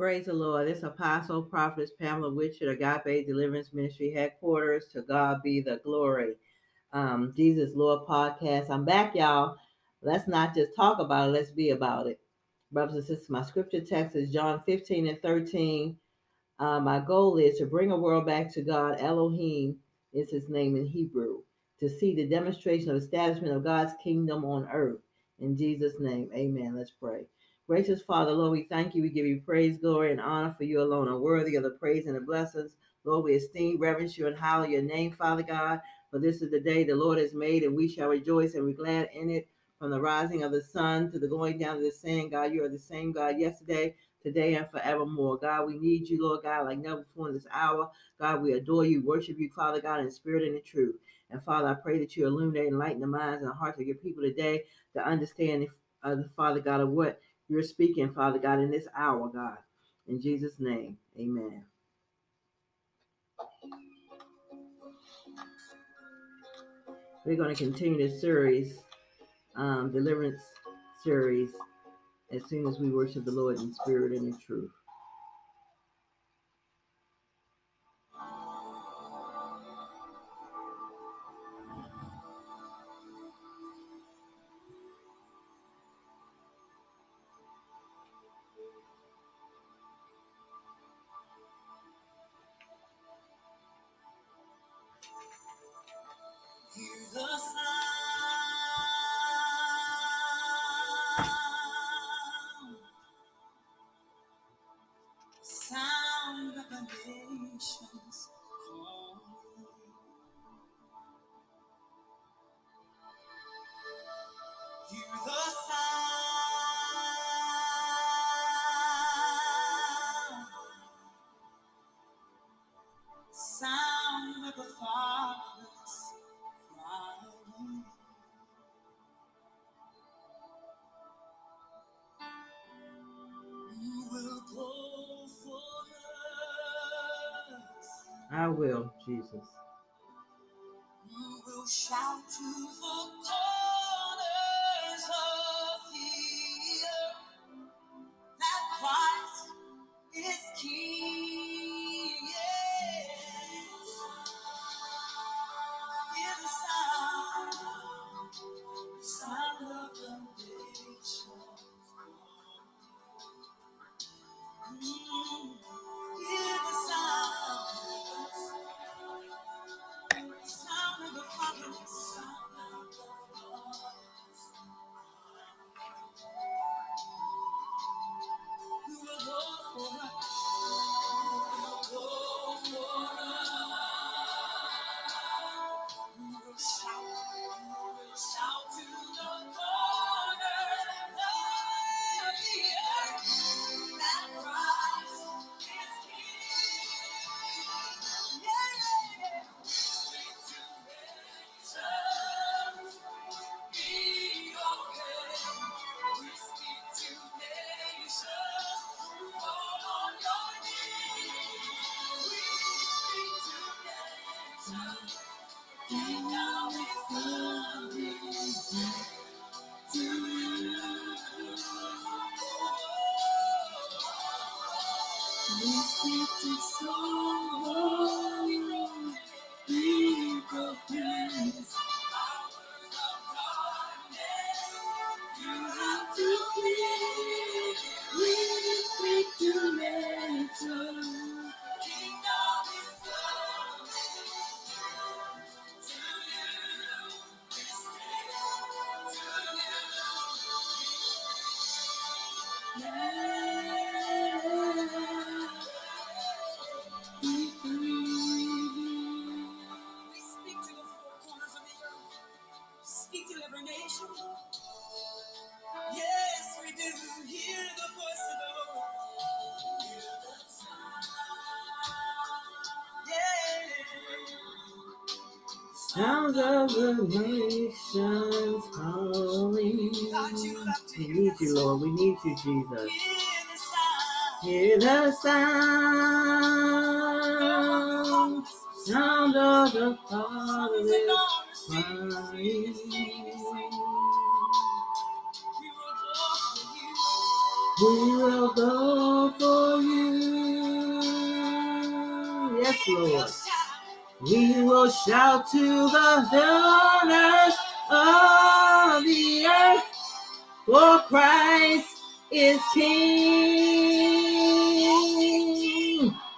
Praise the Lord. This apostle, prophetess Pamela Witcher, Agape Deliverance Ministry headquarters. To God be the glory. Um, Jesus Lord podcast. I'm back, y'all. Let's not just talk about it, let's be about it. Brothers and sisters, my scripture text is John 15 and 13. Uh, my goal is to bring a world back to God. Elohim is his name in Hebrew. To see the demonstration of establishment of God's kingdom on earth. In Jesus' name, amen. Let's pray. Gracious Father, Lord, we thank you. We give you praise, glory, and honor for you alone are worthy of the praise and the blessings. Lord, we esteem, reverence you, and hallow your name, Father God. For this is the day the Lord has made, and we shall rejoice and be glad in it. From the rising of the sun to the going down of the same, God, you are the same God yesterday, today, and forevermore. God, we need you, Lord God, like never before in this hour. God, we adore you, worship you, Father God, in spirit and in truth. And Father, I pray that you illuminate and lighten the minds and the hearts of your people today to understand, uh, Father God, of what you're speaking, Father God, in this hour, God. In Jesus' name, amen. We're going to continue this series, um, deliverance series, as soon as we worship the Lord in spirit and in truth. I will, Jesus. You will shout to the corners of the earth that Christ is King. Sounds of the nations calling. We need you. Lord. We need you, Jesus. Hear the sound. Sound, of the Father's crying. We will go for you. We will go for you. Yes, Lord. We will shout to the corners of the earth, for Christ is King.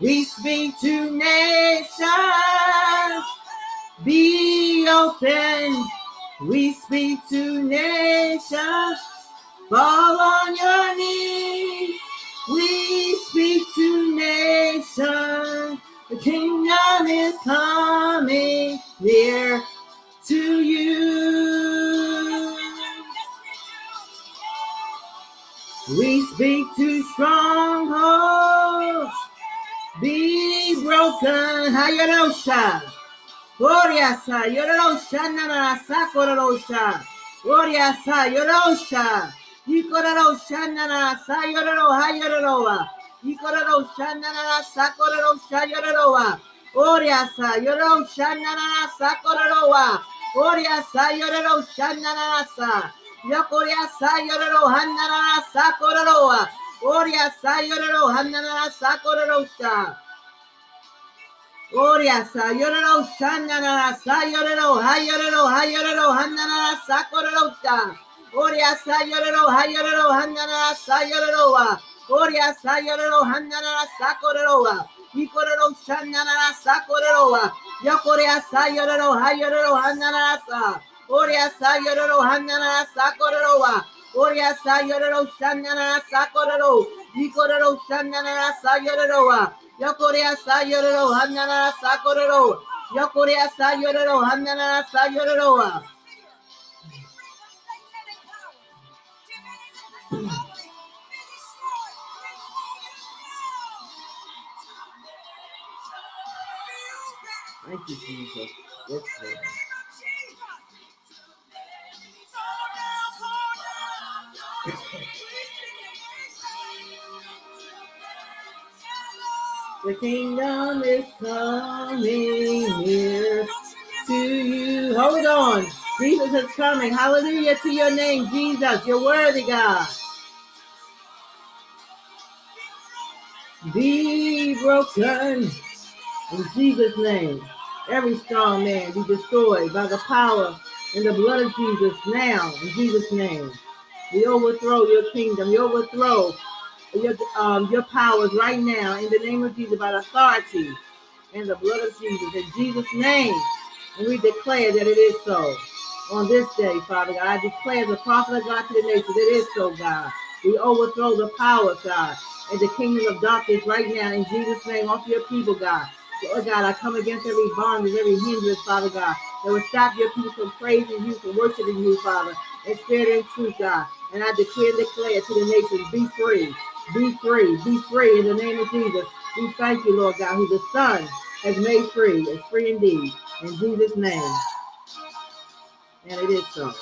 We speak to nations, be open. We speak to nations, fall on your knees. We speak to nations. Kingdom is coming near to you. We speak to strongholds. Be broken. Hayarosha. Gloriasa. Yorosha. Nanasa. Korosha. Gloriasa. Yorosha. Yikorosha. Nanasa. Yororo. Ikororo shanana sakororo shayororoa. Oriasa yororo shanana sakororoa. Oriasa yororo shanana sa. Yokoriasa yororo hanana sakororoa. Oriasa yororo hanana sakororoa. Oriasa yororo shanana sa yororo hayororo hayororo hanana sakororoa. Oriasa yororo hayororo hanana sayororoa. コリアサヨレロハンナララサコレロワイコレロシャンナララサコレロワヨコリアサヨレロハヨレロハンナララサコリアサヨレロハンナララサコレロワコリアサヨレロシャンナララサコレロイコレロシャンナララサヨレロワヨコリアサヨレロハンナララサコレロヨコリアサヨレロハンナララサヨレロワ Mm-hmm. Thank you, Jesus. The kingdom is coming near to you. Hold on. Jesus is coming. Hallelujah to your name, Jesus. You're worthy, God. Be broken in Jesus' name. Every strong man be destroyed by the power and the blood of Jesus now in Jesus' name. We overthrow your kingdom. We overthrow your, um, your powers right now in the name of Jesus by authority and the blood of Jesus. In Jesus' name. And we declare that it is so. On this day, Father God, I declare the prophet of God to the nation. That it is so, God. We overthrow the powers, God, and the kingdom of darkness right now in Jesus' name off your people, God. Lord God, I come against every bondage, every hindrance, Father God, that will stop your people from praising you, from worshiping you, Father, in spirit and truth, God. And I declare and declare to the nations, be free, be free, be free in the name of Jesus. We thank you, Lord God, who the Son has made free, is free indeed. In Jesus' name. And it is so.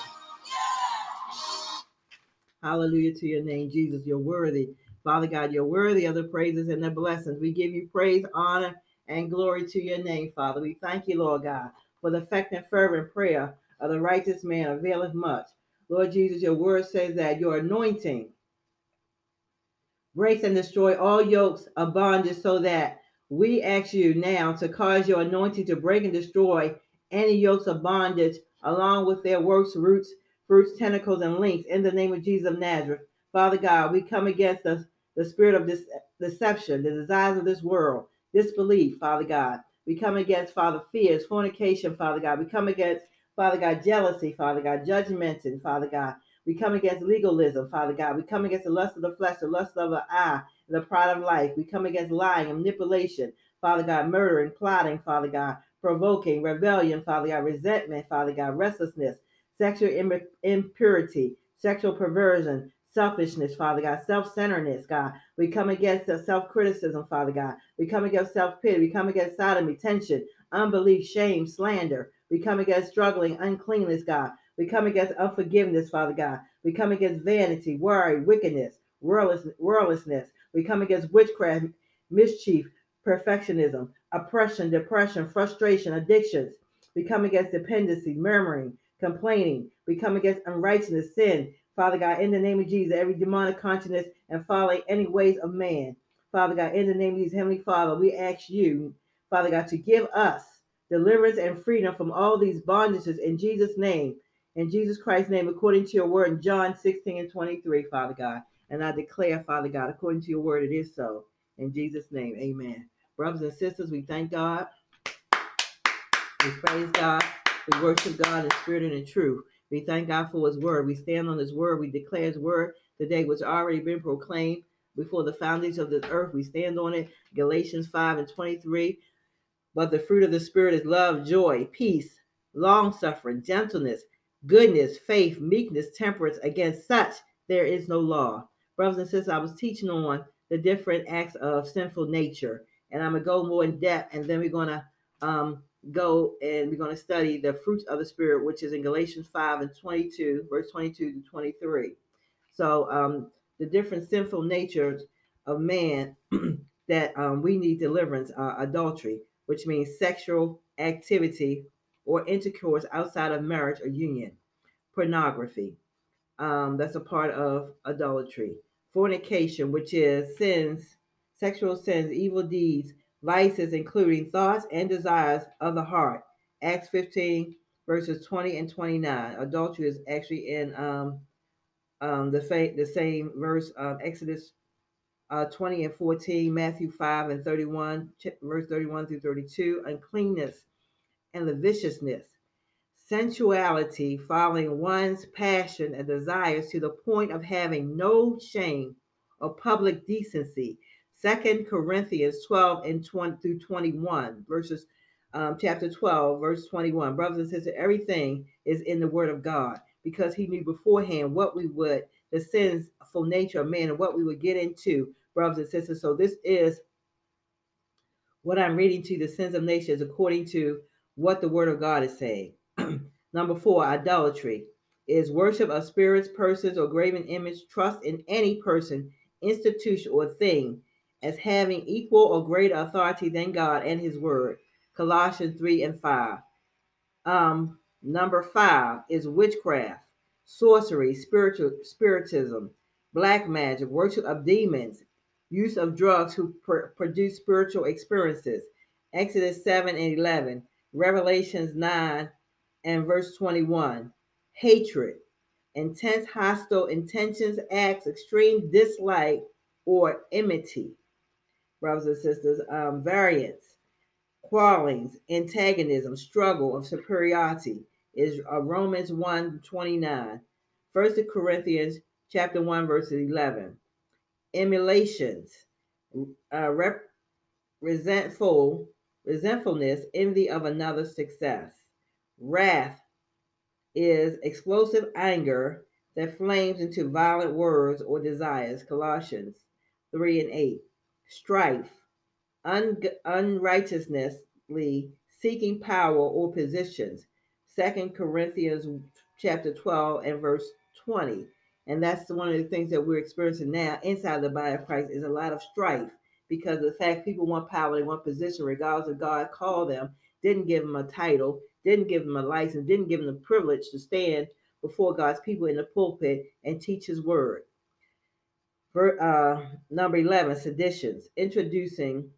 Hallelujah to your name, Jesus. You're worthy. Father God, you're worthy of the praises and the blessings. We give you praise, honor, and glory to your name, Father. We thank you, Lord God, for the effective, fervent prayer of the righteous man availeth much. Lord Jesus, your word says that your anointing breaks and destroy all yokes of bondage so that we ask you now to cause your anointing to break and destroy any yokes of bondage along with their works, roots, fruits, tentacles, and links in the name of Jesus of Nazareth. Father God, we come against the, the spirit of this deception, the desires of this world, disbelief, Father God. We come against, Father, fears, fornication, Father God. We come against, Father God, jealousy, Father God, judgment, and Father God. We come against legalism, Father God. We come against the lust of the flesh, the lust of the eye, and the pride of life. We come against lying manipulation, Father God, murdering, plotting, Father God, provoking, rebellion, Father God, resentment, Father God, restlessness, sexual impurity, sexual perversion, selfishness, Father God, self centeredness, God. We come against self criticism, Father God. We come against self pity. We come against sodomy, tension, unbelief, shame, slander. We come against struggling, uncleanness, God. We come against unforgiveness, Father God. We come against vanity, worry, wickedness, worldless- worldlessness. We come against witchcraft, mischief, perfectionism, oppression, depression, frustration, addictions. We come against dependency, murmuring, complaining. We come against unrighteousness, sin, Father God, in the name of Jesus, every demonic consciousness and following any ways of man. Father God, in the name of Jesus, Heavenly Father, we ask you, Father God, to give us deliverance and freedom from all these bondages in Jesus' name. In Jesus Christ's name, according to your word in John 16 and 23, Father God. And I declare, Father God, according to your word, it is so. In Jesus' name, amen. Brothers and sisters, we thank God. We praise God. We worship God in spirit and in truth. We thank God for his word. We stand on his word. We declare his word today, which already been proclaimed before the foundations of the earth. We stand on it. Galatians 5 and 23. But the fruit of the Spirit is love, joy, peace, long suffering, gentleness, goodness, faith, meekness, temperance. Against such there is no law. Brothers and sisters, I was teaching on the different acts of sinful nature, and I'm going to go more in depth, and then we're going to um, go and we're going to study the fruits of the Spirit, which is in Galatians 5 and 22, verse 22 to 23. So, um, the different sinful natures of man that um, we need deliverance are adultery, which means sexual activity or intercourse outside of marriage or union, pornography, um, that's a part of adultery, fornication, which is sins, sexual sins, evil deeds, vices, including thoughts and desires of the heart. Acts 15, verses 20 and 29. Adultery is actually in um, um, the, fa- the same verse, um, Exodus uh, 20 and 14, Matthew 5 and 31, verse 31 through 32, uncleanness and lasciviousness, sensuality, following one's passion and desires to the point of having no shame or public decency. Second Corinthians 12 and 20 through 21, verses um, chapter 12, verse 21. Brothers and sisters, everything is in the word of God because he knew beforehand what we would, the sinful nature of man and what we would get into brothers and sisters. So this is what I'm reading to you, the sins of nations, according to what the word of God is saying. Number four, idolatry is worship of spirits, persons, or graven image, trust in any person, institution, or thing as having equal or greater authority than God and his word. Colossians 3 and 5. Um, number five is witchcraft, sorcery, spiritual spiritism, black magic, worship of demons, use of drugs who pr- produce spiritual experiences. Exodus 7 and 11, Revelations 9 and verse 21. Hatred, intense hostile intentions, acts, extreme dislike, or enmity. Brothers and sisters, um, variance, quarrelings, antagonism, struggle of superiority is uh, Romans 1 29. First Corinthians chapter 1, verse 11 emulations, uh, rep- resentful, resentfulness, envy of another's success. Wrath is explosive anger that flames into violent words or desires. Colossians 3 and 8. Strife, un- seeking power or positions. Second Corinthians chapter 12 and verse 20 and that's one of the things that we're experiencing now inside the body of Christ is a lot of strife because of the fact people want power, they want position, regardless of God called them, didn't give them a title, didn't give them a license, didn't give them the privilege to stand before God's people in the pulpit and teach his word. Uh, number 11, seditions, introducing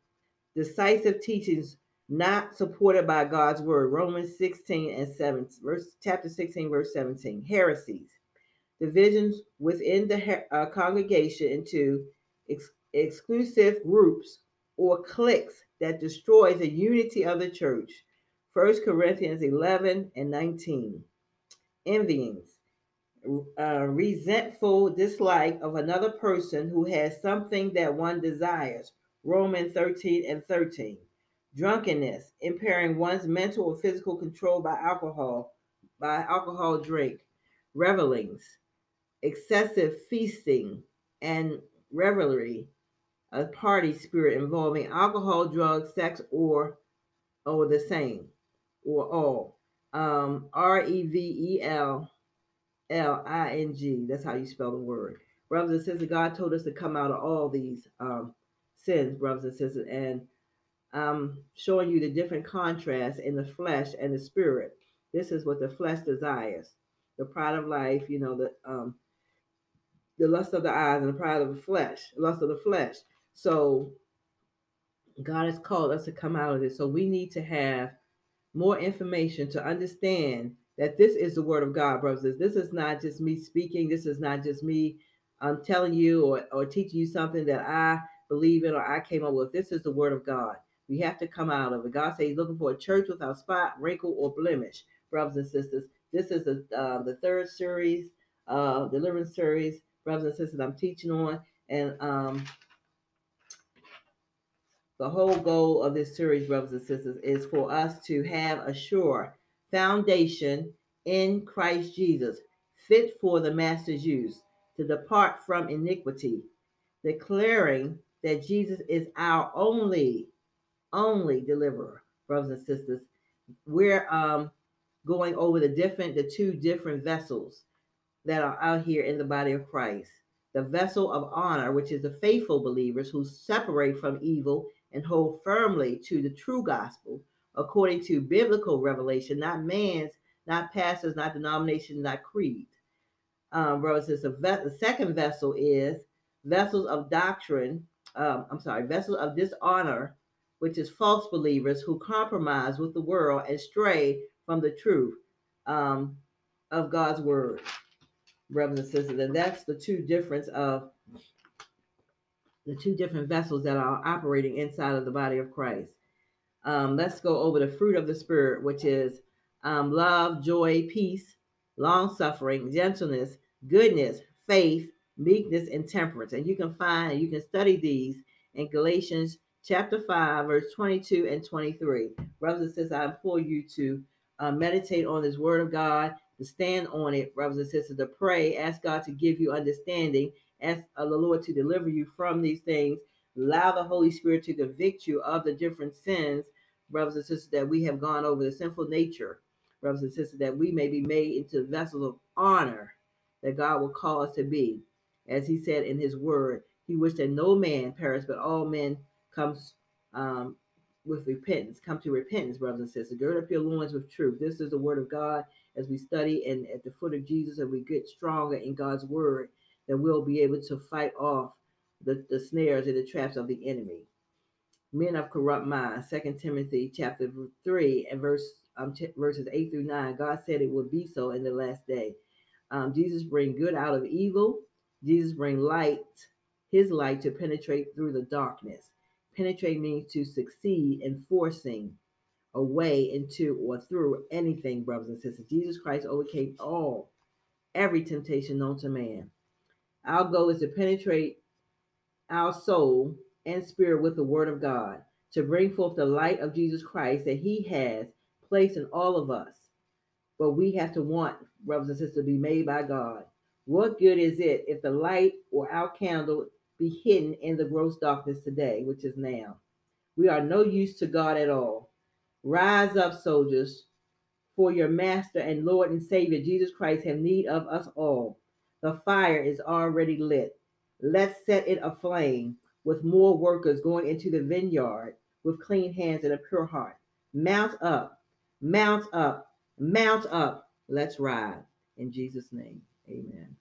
decisive teachings not supported by God's word. Romans 16 and 7, verse, chapter 16, verse 17. Heresies, divisions within the uh, congregation into ex- exclusive groups or cliques that destroys the unity of the church. 1 Corinthians 11 and 19. Envyings, uh, resentful dislike of another person who has something that one desires. Romans 13 and 13. Drunkenness, impairing one's mental or physical control by alcohol, by alcohol drink. Revelings, excessive feasting and revelry, a party spirit involving alcohol, drugs, sex, or or the same, or all. Um, R E V E L L I N G. That's how you spell the word. Brothers and sisters, God told us to come out of all these um, sins, brothers and sisters, and I'm showing you the different contrasts in the flesh and the spirit. This is what the flesh desires. The pride of life, you know, the um, the lust of the eyes and the pride of the flesh, lust of the flesh. So God has called us to come out of this. So we need to have more information to understand that this is the word of God, brothers. This is not just me speaking. This is not just me um, telling you or, or teaching you something that I believe in or I came up with. This is the word of God. We have to come out of it. God says he's looking for a church without spot, wrinkle, or blemish. Brothers and sisters, this is the, uh, the third series, uh, deliverance series, brothers and sisters, I'm teaching on. And um, the whole goal of this series, brothers and sisters, is for us to have a sure foundation in Christ Jesus, fit for the master's use, to depart from iniquity, declaring that Jesus is our only, only deliverer, brothers and sisters. We're um, going over the different, the two different vessels that are out here in the body of Christ. The vessel of honor, which is the faithful believers who separate from evil and hold firmly to the true gospel according to biblical revelation, not man's, not pastors, not denomination, not creed. Um, brothers and sisters, the second vessel is vessels of doctrine. Um, I'm sorry, vessels of dishonor, which is false believers who compromise with the world and stray from the truth um, of God's word, brothers and sisters. And that's the two difference of the two different vessels that are operating inside of the body of Christ. Um, let's go over the fruit of the Spirit, which is um, love, joy, peace, long suffering, gentleness, goodness, faith, meekness, and temperance. And you can find, you can study these in Galatians chapter 5, verse 22 and 23. Brothers and sisters, I implore you to uh, meditate on this word of God, to stand on it, brothers and sisters, to pray, ask God to give you understanding, ask uh, the Lord to deliver you from these things. Allow the Holy Spirit to convict you of the different sins, brothers and sisters, that we have gone over, the sinful nature, brothers and sisters, that we may be made into vessels of honor that God will call us to be. As he said in his word, he wished that no man perish, but all men comes um, with repentance. Come to repentance, brothers and sisters. Gird up your loins with truth. This is the word of God as we study and at the foot of Jesus and we get stronger in God's word that we'll be able to fight off the, the snares and the traps of the enemy. Men of corrupt minds, Second Timothy chapter 3 and verse um, verses 8 through 9. God said it would be so in the last day. Um, Jesus bring good out of evil. Jesus bring light, his light to penetrate through the darkness. Penetrate means to succeed in forcing a way into or through anything, brothers and sisters. Jesus Christ overcame all, every temptation known to man. Our goal is to penetrate our soul and spirit with the word of God, to bring forth the light of Jesus Christ that he has placed in all of us. But we have to want, brothers and sisters, to be made by God. What good is it if the light or our candle be hidden in the gross darkness today, which is now? We are no use to God at all. Rise up, soldiers, for your master and Lord and Savior Jesus Christ have need of us all. The fire is already lit. Let's set it aflame with more workers going into the vineyard with clean hands and a pure heart. Mount up, mount up, mount up. Let's ride. In Jesus' name, amen.